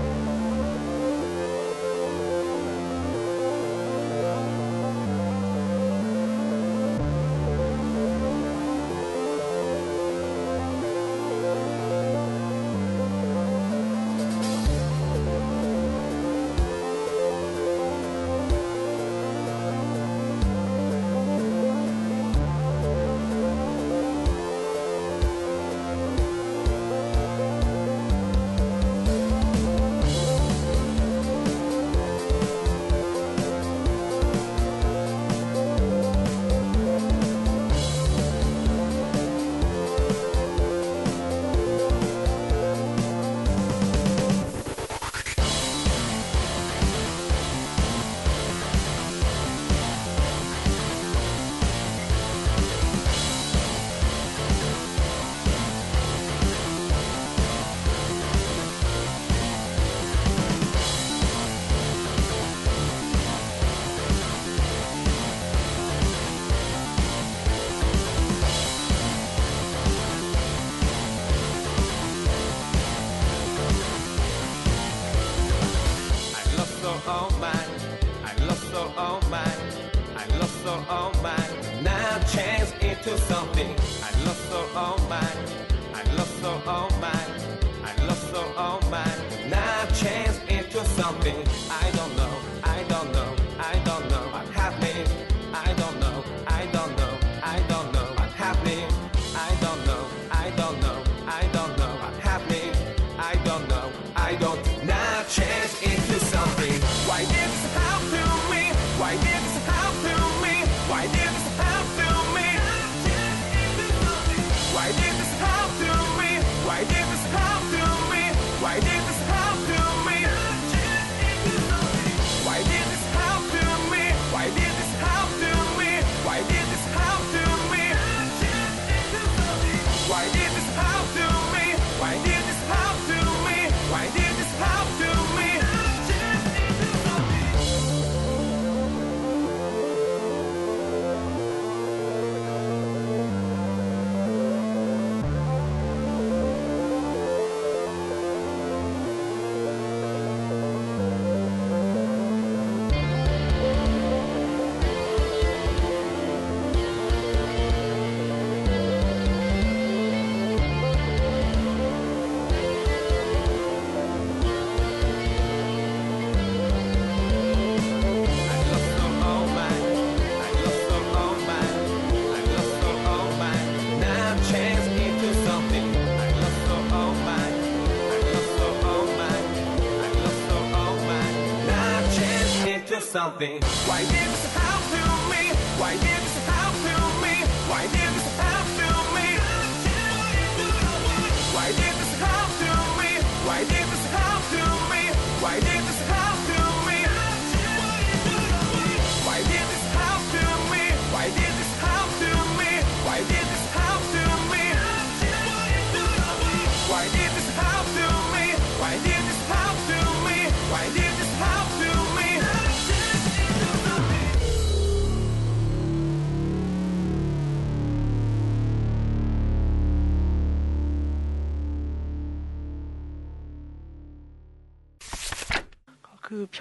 something. Why it's how to me? Why it's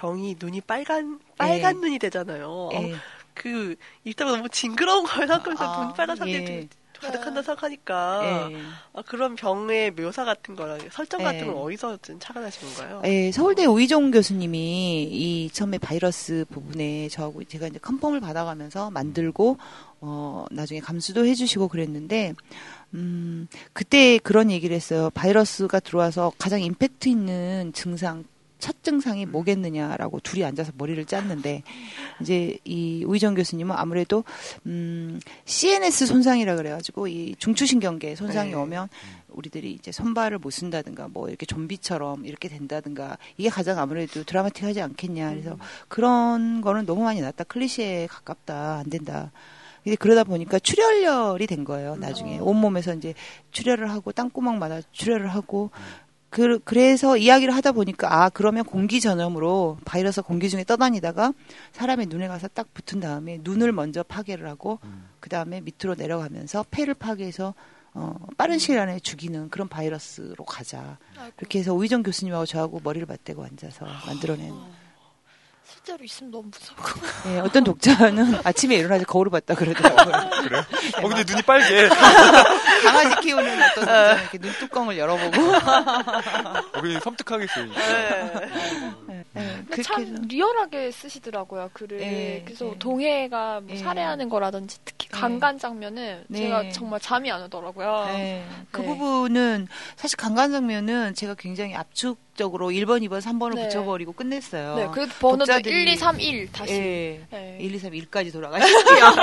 병이 눈이 빨간 빨간 예. 눈이 되잖아요. 예. 그 읽다 보면 너무 징그러운 거예요. 생각하면서 아, 눈 빨간 사람들이 예. 가득한다 생각하니까 예. 아, 그런 병의 묘사 같은 거랑 설정 같은 예. 건 어디서 좀 착안하신 건가요? 예, 서울대 오이종 교수님이 이 처음에 바이러스 부분에 저하고 제가 이제 컨펌을 받아가면서 만들고 어 나중에 감수도 해주시고 그랬는데 음 그때 그런 얘기를 했어요. 바이러스가 들어와서 가장 임팩트 있는 증상 첫 증상이 뭐겠느냐라고 둘이 앉아서 머리를 짰는데 이제 이 우희정 교수님은 아무래도 음 CNS 손상이라 그래가지고 이 중추신경계 손상이 네. 오면 우리들이 이제 손발을 못 쓴다든가 뭐 이렇게 좀비처럼 이렇게 된다든가 이게 가장 아무래도 드라마틱하지 않겠냐. 그래서 그런 거는 너무 많이 났다. 클리셰에 가깝다. 안 된다. 근데 그러다 보니까 출혈열이 된 거예요 나중에. 온몸에서 이제 출혈을 하고 땅구멍마다 출혈을 하고 그, 그래서 이야기를 하다 보니까 아 그러면 공기 전염으로 바이러스 공기 중에 떠다니다가 사람의 눈에 가서 딱 붙은 다음에 눈을 먼저 파괴를 하고 그 다음에 밑으로 내려가면서 폐를 파괴해서 어, 빠른 시일 안에 죽이는 그런 바이러스로 가자. 그렇게 해서 우희정 교수님하고 저하고 머리를 맞대고 앉아서 만들어낸. 실제로 있으면 너무 무서워. 예, 어떤 독자는 아침에 일어나서 거울을 봤다 그러더라고요. 그래? 어, 근데 눈이 빨개. 강아지 키우는 어떤 독자는 이렇게 눈뚜껑을 열어보고. 어, 그냥 섬뜩하겠어요. 네. 예, 근데 그렇게 참. 리얼하게 쓰시더라고요 글을. 예, 그래서 예. 동해가 뭐 예. 살해하는 거라든지 특히 예. 강간 장면은 네. 제가 정말 잠이 안 오더라고요. 네. 그 네. 부분은 사실 강간 장면은 제가 굉장히 압축 적으로 1번, 2번, 3번을 네. 붙여버리고 끝냈어요. 네, 그 번호도 독자들이- 1, 2, 3, 1 다시. 예. 네. 1, 2, 3, 1까지 돌아가실게요.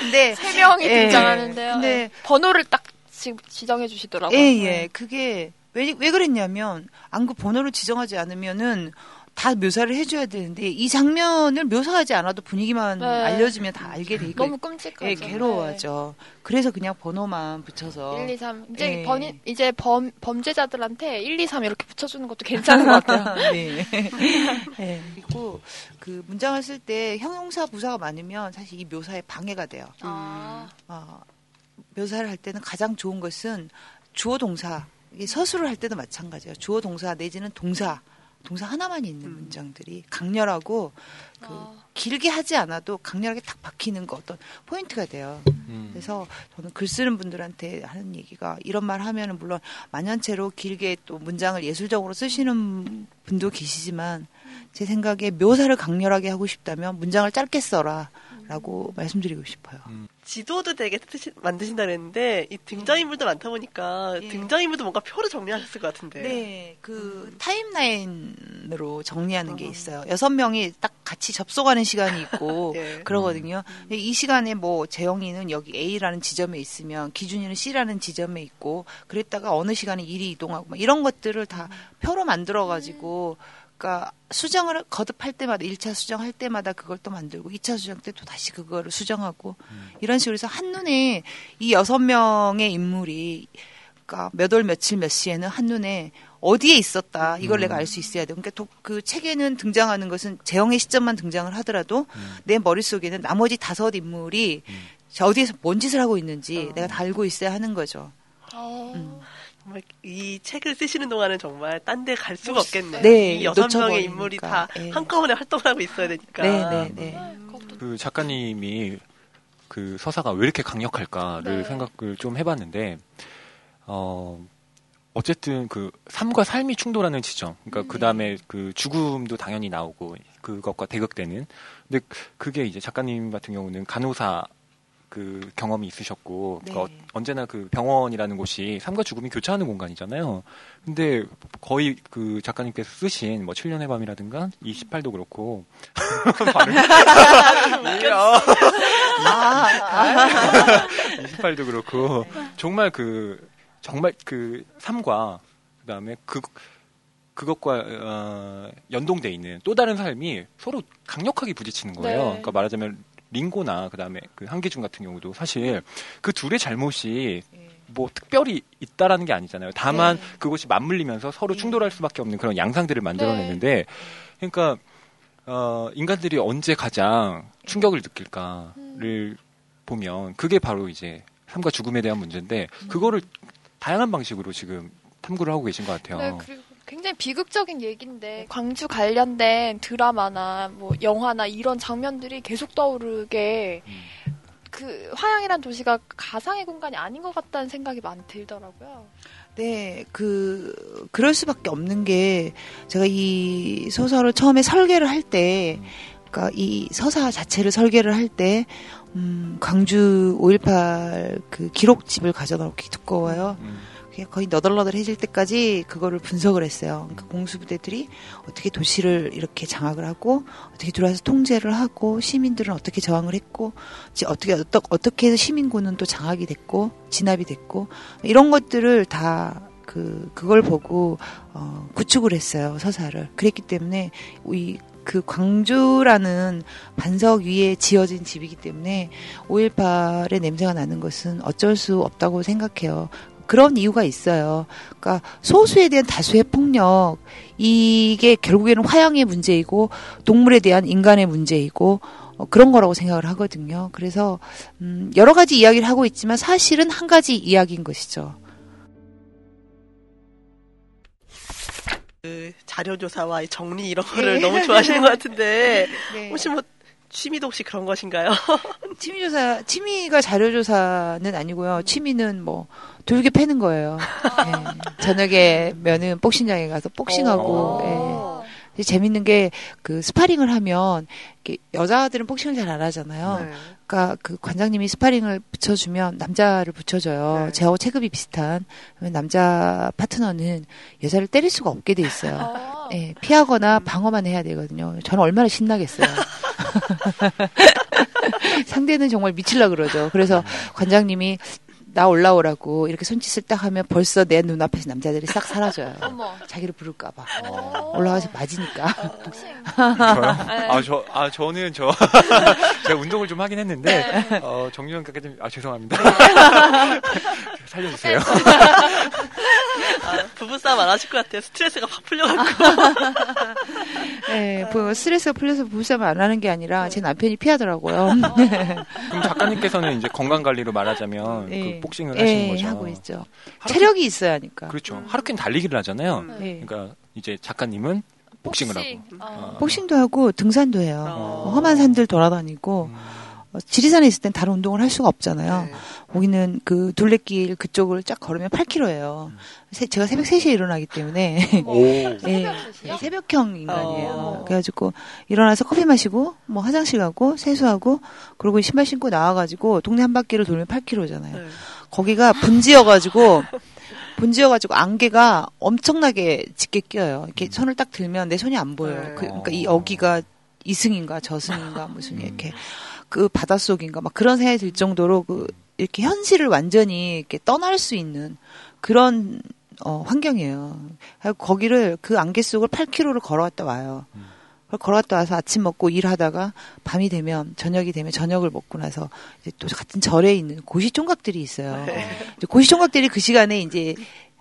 근데 세 명이 예. 등장하는데요. 근데- 네. 번호를 딱 지, 지정해 주시더라고요. 예, 예. 그게 왜, 왜 그랬냐면 안구 번호를 지정하지 않으면은 다 묘사를 해줘야 되는데 이 장면을 묘사하지 않아도 분위기만 네. 알려주면 다 알게 돼 있고 너무 끔찍하죠. 예, 괴로워하죠. 그래서 그냥 번호만 붙여서 1, 2, 3. 이제 예. 번, 이제 범, 범죄자들한테 1, 2, 3 이렇게 붙여주는 것도 괜찮은 것 같아요. 네. 네. 그리고 그 문장을 쓸 때 형용사 부사가 많으면 사실 이 묘사에 방해가 돼요. 아, 어, 묘사를 할 때는 가장 좋은 것은 주어 동사. 서술을 할 때도 마찬가지예요. 주어 동사 내지는 동사. 동사 하나만 있는 문장들이 강렬하고 그 아. 길게 하지 않아도 강렬하게 딱 박히는 거 어떤 포인트가 돼요. 음. 그래서 저는 글 쓰는 분들한테 하는 얘기가 이런 말 하면은 물론 만연체로 길게 또 문장을 예술적으로 쓰시는 분도 계시지만 제 생각에 묘사를 강렬하게 하고 싶다면 문장을 짧게 써라 라고 말씀드리고 싶어요. 지도도 되게 쓰시- 만드신다 그랬는데 이 등장인물도 많다 보니까 예. 등장인물도 뭔가 표로 정리하셨을 것 같은데. 네, 그 타임라인으로 정리하는 게 있어요. 여섯 명이 딱 같이 접속하는 시간이 있고 예. 그러거든요. 근데 이 시간에 뭐 재영이는 여기 A라는 지점에 있으면 기준이는 C라는 지점에 있고 그랬다가 어느 시간에 일이 이동하고 막 이런 것들을 다 표로 만들어 가지고 그러니까 수정을 거듭할 때마다 1차 수정할 때마다 그걸 또 만들고 2차 수정 때 또 다시 그거를 수정하고 이런 식으로 해서 한눈에 이 여섯 명의 인물이 그러니까 몇 월 며칠 몇 시에는 한눈에 어디에 있었다. 이걸 내가 알 수 있어야 돼. 그러니까 도- 그 책에는 등장하는 것은 재영의 시점만 등장을 하더라도 내 머릿 속에는 나머지 다섯 인물이 저 어디에서 뭔 짓을 하고 있는지 내가 다 알고 있어야 하는 거죠. 어, 정말 이 책을 쓰시는 동안은 정말 딴 데 갈 수가 없겠네. 네, 이 여섯 명의. 인물이 다 예. 한꺼번에 활동하고 있어야 되니까. 네, 네, 네. 그것도 그 작가님이 그 서사가 왜 이렇게 강력할까를 네. 생각을 좀 해봤는데, 어, 어쨌든 그 삶과 삶이 충돌하는 지점, 그러니까 그 다음에 그 죽음도 당연히 나오고 그것과 대극되는. 근데 그게 이제 작가님 같은 경우는 간호사 그 경험이 있으셨고, 네. 그러니까 어- 언제나 그 병원이라는 곳이 삶과 죽음이 교차하는 공간이잖아요. 근데 거의 그 작가님께서 쓰신 뭐 7년의 밤이라든가 28도 그렇고, 발음. 아, 28도 그렇고 정말 그 정말 그 삶과 그다음에 그 그것과 어, 연동돼 있는 또 다른 삶이 서로 강력하게 부딪히는 거예요. 네. 그러니까 말하자면 링고나 그다음에 그 한기준 같은 경우도 사실 그 둘의 잘못이 뭐 특별히 있다라는 게 아니잖아요. 다만 네. 그것이 맞물리면서 서로 충돌할 수밖에 없는 그런 양상들을 만들어내는데 그러니까 어, 인간들이 언제 가장 충격을 느낄까를 보면 그게 바로 이제 삶과 죽음에 대한 문제인데 그거를 다양한 방식으로 지금 탐구를 하고 계신 것 같아요. 네, 그리고 굉장히 비극적인 얘기인데 광주 관련된 드라마나 뭐 영화나 이런 장면들이 계속 떠오르게 그 화양이란 도시가 가상의 공간이 아닌 것 같다는 생각이 많이 들더라고요. 네, 그, 그럴 수밖에 없는 게, 제가 이 소설을 처음에 설계를 할 때, 그니까 이 서사 자체를 설계를 할 때, 음, 광주 5.18 그 기록집을 가져다 놓기 두꺼워요. 음. 그게 거의 너덜너덜해질 때까지 그거를 분석을 했어요. 그러니까 공수부대들이 어떻게 도시를 이렇게 장악을 하고 어떻게 들어와서 통제를 하고 시민들은 어떻게 저항을 했고 어떻게 어떻게 해서 시민군은 또 장악이 됐고 진압이 됐고 이런 것들을 다 그 그걸 보고 어, 구축을 했어요 서사를. 그랬기 때문에 이 그 광주라는 반석 위에 지어진 집이기 때문에 5.18의 냄새가 나는 것은 어쩔 수 없다고 생각해요. 그런 이유가 있어요. 그러니까 소수에 대한 다수의 폭력 이게 결국에는 화양의 문제이고 동물에 대한 인간의 문제이고 어, 그런 거라고 생각을 하거든요. 그래서 음, 여러 가지 이야기를 하고 있지만 사실은 한 가지 이야기인 것이죠. 그 자료 조사와 이 정리 이런 거를 너무 좋아하시는 것 같은데 네. 혹시 뭐 취미도 혹시 그런 것인가요? 취미 조사, 취미가 자료 조사는 아니고요. 취미는 뭐 돌게 패는 거예요. 예. 저녁에 면은 복싱장에 가서 복싱하고. 예. 재밌는 게 그 스파링을 하면 여자들은 복싱을 잘 안 하잖아요. 네. 그러니까 그 관장님이 스파링을 붙여주면 남자를 붙여줘요. 네. 제하고 체급이 비슷한 그러면 남자 파트너는 여자를 때릴 수가 없게 돼 있어요. 아, 예, 피하거나 방어만 해야 되거든요. 저는 얼마나 신나겠어요. 상대는 정말 미칠라 그러죠. 그래서 관장님이 나 올라오라고 이렇게 손짓을 딱 하면 벌써 내 눈앞에서 남자들이 싹 사라져요. 어머. 자기를 부를까봐. 어. 올라가서 맞으니까. 복싱. 저요? 네. 아, 저, 아, 저는 저, 제가 운동을 좀 하긴 했는데, 어, 정유현 가까님, 아, 죄송합니다. 살려주세요. 아, 부부싸움 안 하실 것 같아요. 스트레스가 확 풀려갖고. 예, 뭐 스트레스가 풀려서 부부싸움 안 하는 게 아니라 제 남편이 피하더라고요. 그럼 작가님께서는 이제 건강 관리로 말하자면 예. 그 복싱을 예, 하시는 거죠. 하고 있죠. 하루 체력이 있어야 하니까. 그렇죠. 하루 종일 달리기를 하잖아요. 음. 예. 그러니까 이제 작가님은 복싱을 복싱. 하고. 어. 복싱도 하고 등산도 해요. 어. 뭐 험한 산들 돌아다니고 음. 어, 지리산에 있을 땐 다른 운동을 할 수가 없잖아요. 네. 거기는 그 둘레길 그쪽을 쫙 걸으면 8km예요. 제가 새벽 3시에 일어나기 때문에 오. 예, 새벽 3시요? 새벽형 인간이에요. 어. 그래가지고 일어나서 커피 마시고 뭐 화장실 가고 세수하고 그리고 신발 신고 나와가지고 동네 한 바퀴를 돌면 8km잖아요. 네. 거기가 분지여가지고 분지여가지고 안개가 엄청나게 짙게 껴요. 이렇게 손을 딱 들면 내 손이 안 보여요. 네. 그, 러니까이 여기가 이승인가 저승인가 무슨 이렇게 그 바닷속인가 막 그런 생각이 들 정도로 그 이렇게 현실을 완전히 이렇게 떠날 수 있는 그런 어, 환경이에요. 거기를 그 안개 속을 8km를 걸어갔다 와요. 그걸 걸어갔다 와서 아침 먹고 일하다가 밤이 되면 저녁이 되면 저녁을 먹고 나서 이제 또 같은 절에 있는 고시총각들이 있어요. 이제 고시총각들이 그 시간에 이제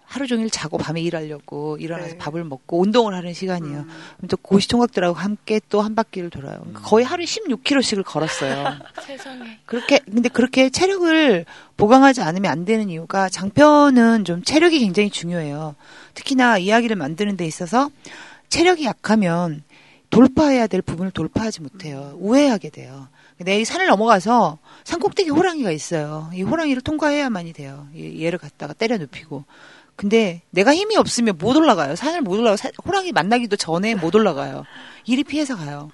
하루 종일 자고 밤에 일하려고 일어나서 네. 밥을 먹고 운동을 하는 시간이에요. 그럼 또 고시 총각들하고 함께 또 한 바퀴를 돌아요. 그러니까 거의 하루에 16km씩을 걸었어요. 세상에. 그렇게 근데 그렇게 체력을 보강하지 않으면 안 되는 이유가 장편은 좀 체력이 굉장히 중요해요. 특히나 이야기를 만드는 데 있어서 체력이 약하면 돌파해야 될 부분을 돌파하지 못해요. 우회하게 돼요. 내 산을 넘어가서 산 꼭대기 호랑이가 있어요. 이 호랑이를 통과해야만이 돼요. 이- 얘를 갖다가 때려 눕히고. 근데 내가 힘이 없으면 못 올라가요. 산을 못 올라가. 고 호랑이 만나기도 전에 못 올라가요. 이리 피해서 가요.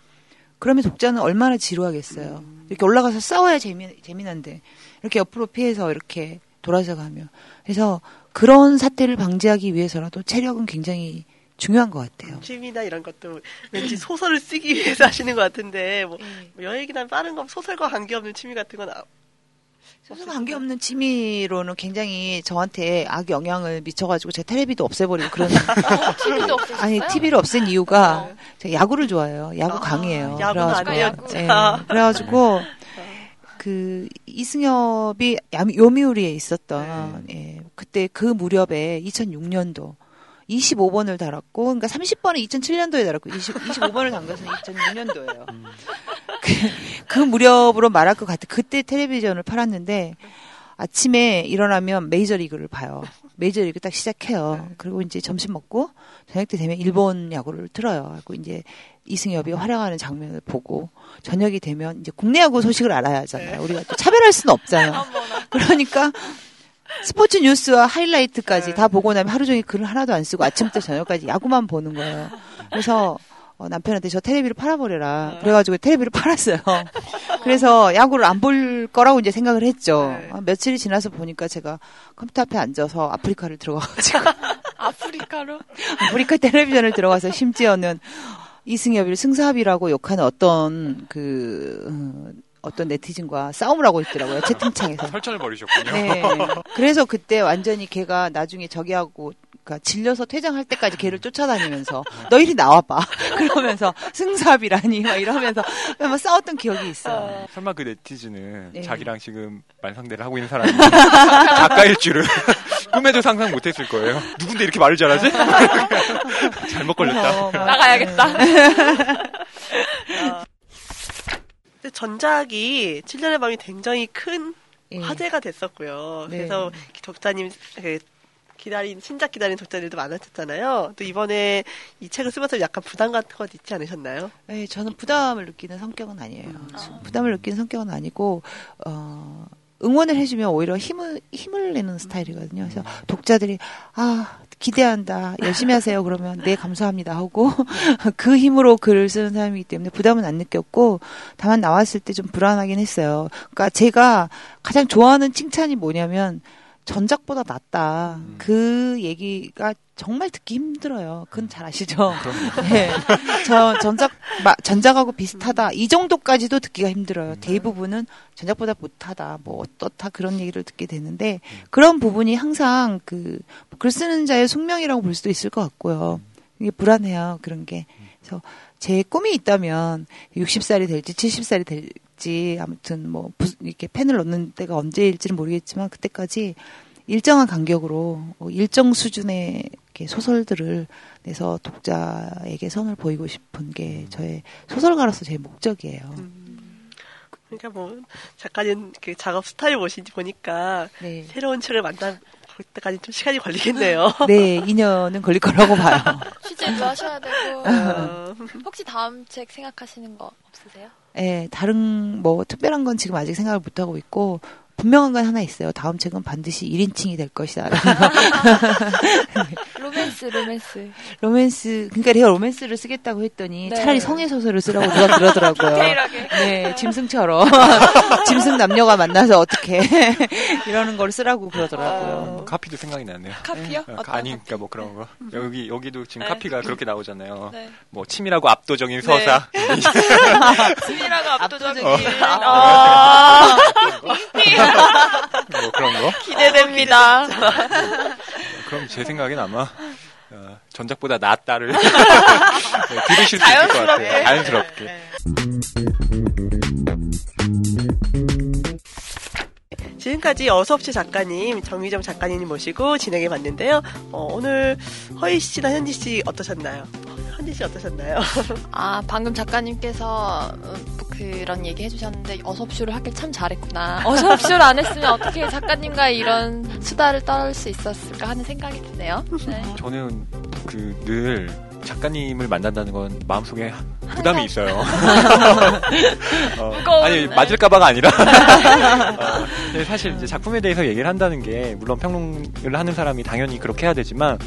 그러면 독자는 얼마나 지루하겠어요. 이렇게 올라가서 싸워야 재미, 재미난데 이렇게 옆으로 피해서 이렇게 돌아서 가면 그래서 그런 사태를 방지하기 위해서라도 체력은 굉장히 중요한 것 같아요. 취미나 이런 것도 왠지 소설을 쓰기 위해서 하시는 것 같은데 뭐, 뭐 여행이나 빠른 거 소설과 관계없는 취미 같은 건 아- 소수가 관계없는 취미로는 굉장히 저한테 악 영향을 미쳐가지고 제 텔레비도 없애버리고 그런 TV도 없으셨어요? 아니 TV를 없앤 이유가 제가 야구를 좋아해요. 야구 아. 야구는 그래가지고 야구. 예, 그래가지고 그 이승엽이 야- 요미우리에 있었던 예, 그때 그 무렵에 2006년도 25번을 달았고 그러니까 30번은 2007년도에 달았고 20, 25번을 단 것은 2006년도예요. 그, 그 무렵으로 말할 것 같아. 그때 텔레비전을 팔았는데 아침에 일어나면 메이저리그를 봐요. 메이저리그 딱 시작해요. 그리고 이제 점심 먹고 저녁 때 되면 일본 야구를 틀어요. 그리고 이제 이승엽이 활약하는 장면을 보고 저녁이 되면 이제 국내 야구 소식을 알아야 하잖아요. 우리가 또 차별할 수는 없잖아요. 그러니까 스포츠 뉴스와 하이라이트까지 다 보고 나면 하루 종일 글을 하나도 안 쓰고 아침부터 저녁까지 야구만 보는 거예요. 그래서 어, 남편한테 저 텔레비를 팔아버려라. 그래가지고 텔레비를 팔았어요. 그래서 야구를 안 볼 거라고 이제 생각을 했죠. 네. 어, 며칠이 지나서 보니까 제가 컴퓨터 앞에 앉아서 아프리카를 들어가가지고 아프리카로? 아프리카 텔레비전을 들어가서 심지어는 이승엽이를 승사합이라고 욕하는 어떤 그 어, 어떤 네티즌과 싸움을 하고 있더라고요 채팅창에서. 설전을 벌이셨군요. 네. 그래서 그때 완전히 걔가 나중에 저기하고 그러니까 질려서 퇴장할 때까지 걔를 쫓아다니면서 너 이리 나와봐 그러면서 승사합이라니 막 이러면서 막 싸웠던 기억이 있어요. 설마 그 네티즌은 네. 자기랑 지금 만상대를 하고 있는 사람이 작가일 줄은 꿈에도 상상 못했을 거예요. 누군데 이렇게 말을 잘하지? 잘못 걸렸다. 막- 나가야겠다. 근데 전작이 7년의 밤이 굉장히 큰 예. 화제가 됐었고요. 네. 그래서 독자님 그 기다린 신작 기다린 독자들도 많았었잖아요. 또 이번에 이 책을 쓰면서 약간 부담 같은 것 있지 않으셨나요? 네, 저는 부담을 느끼는 성격은 아니에요. 부담을 느끼는 성격은 아니고 어, 응원을 해주면 오히려 힘을 힘을 내는 스타일이거든요. 그래서 독자들이 아 기대한다, 열심히 하세요. 그러면 네 감사합니다 하고 그 힘으로 글을 쓰는 사람이기 때문에 부담은 안 느꼈고 다만 나왔을 때 좀 불안하긴 했어요. 그러니까 제가 가장 좋아하는 칭찬이 뭐냐면 전작보다 낫다. 음. 그 얘기가 정말 듣기 힘들어요. 그건 잘 아시죠? 네. 저 전작 마- 전작하고 비슷하다. 이 정도까지도 듣기가 힘들어요. 대부분은 전작보다 못하다. 뭐 어떻다 그런 얘기를 듣게 되는데 그런 부분이 항상 그 글 쓰는 자의 숙명이라고 볼 수도 있을 것 같고요. 이게 불안해요. 그런 게. 그래서 제 꿈이 있다면 60살이 될지 70살이 될지 아무튼 뭐 부- 이렇게 펜을 넣는 때가 언제일지는 모르겠지만 그때까지 일정한 간격으로 어, 일정 수준의 소설들을 내서 독자에게 선을 보이고 싶은 게 저의 소설가로서 제 목적이에요. 그러니까 뭐 작가님 그 작업 스타일 보시지 보니까 네. 새로운 책을 만나 볼 때까지 좀 시간이 걸리겠네요. 네, 2년은 걸릴 거라고 봐요. 취재도 하셔야 되고. 어, 혹시 다음 책 생각하시는 거 없으세요? 예, 다른 뭐 특별한 건 지금 아직 생각을 못 하고 있고 분명한 건 하나 있어요. 다음 책은 반드시 1인칭이 될 것이다. 로맨스, 로맨스. 로맨스, 그러니까 내가 로맨스를 쓰겠다고 했더니 네. 차라리 성애 소설을 쓰라고 누가 그러더라고요. 네, 짐승처럼. 짐승 남녀가 만나서 어떻게 이러는 걸 쓰라고 그러더라고요. 카피도 생각이 나네요. 카피요? 어, 어떤 아니, 그러니까 뭐 그런 거. 여기 여기도 지금 네. 카피가 그렇게 나오잖아요. 네. 뭐 치밀하고 압도적인 서사. 스미라가 압도적인. 압도적인. 아, 뭐 그런 거. 기대됩니다. 그럼 제 생각엔 아마 어, 전작보다 낫다를 네, 들으실 수 있을 것 같아요. 자연스럽게. 지금까지 어서없이 작가님, 정유정 작가님 모시고 진행해 봤는데요. 어, 오늘 허희 씨나 현지 씨 어떠셨나요? 현지 씨 어떠셨나요? 아, 방금 작가님께서 음, 그런 얘기 해주셨는데 어섭쇼를 하길 참 잘했구나. 어섭쇼를 안 했으면 어떻게 작가님과 이런 수다를 떨 수 있었을까 하는 생각이 드네요. 네. 저는 그 늘 작가님을 만난다는 건 마음속에 부담이 있어요. 어, 무거운, 아니 네. 맞을까봐가 아니라 어, 사실 이제 작품에 대해서 얘기를 한다는 게 물론 평론을 하는 사람이 당연히 그렇게 해야 되지만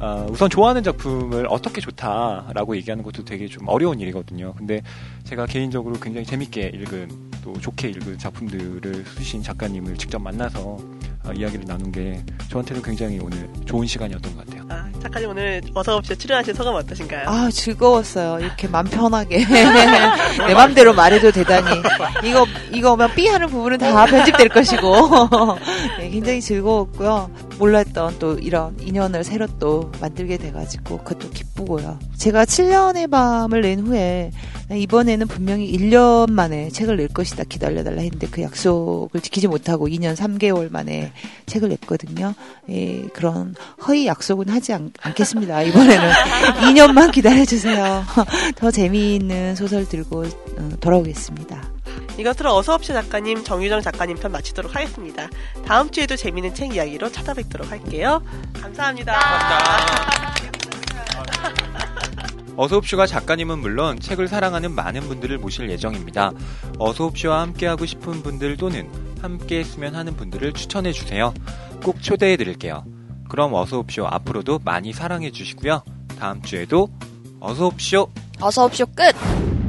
어, 우선 좋아하는 작품을 어떻게 좋다라고 얘기하는 것도 되게 좀 어려운 일이거든요. 근데 제가 개인적으로 굉장히 재밌게 읽은 또 좋게 읽은 작품들을 쓰신 작가님을 직접 만나서 어, 이야기를 나눈 게 저한테는 굉장히 오늘 좋은 시간이었던 것 같아요. 아, 작가님 오늘 어서없이 출연하신 소감 어떠신가요? 아, 즐거웠어요. 이렇게 맘 편하게. 내 맘대로 말해도 되다니. 이거, 이거 막 삐 하는 부분은 다 편집될 것이고. 네, 굉장히 즐거웠고요. 몰랐던 또 이런 인연을 새로 또 만들게 돼가지고 그것도 기쁘고요. 제가 7년의 밤을 낸 후에 이번에는 분명히 1년 만에 책을 낼 것이다 기다려달라 했는데 그 약속을 지키지 못하고 2년 3개월 만에 책을 냈거든요. 예, 그런 허위 약속은 하지 않, 않겠습니다. 이번에는 2년만 기다려주세요. 더 재미있는 소설 들고 어, 돌아오겠습니다. 이것으로 어서옵쇼 작가님, 정유정 작가님 편 마치도록 하겠습니다. 다음 주에도 재미있는 책 이야기로 찾아뵙도록 할게요. 감사합니다. 어서옵쇼가 작가님은 물론 책을 사랑하는 많은 분들을 모실 예정입니다. 어서옵쇼와 함께하고 싶은 분들 또는 함께 했으면 하는 분들을 추천해 주세요. 꼭 초대해 드릴게요. 그럼 어서옵쇼 앞으로도 많이 사랑해 주시고요. 다음 주에도 어서옵쇼 어서 옵쇼 끝!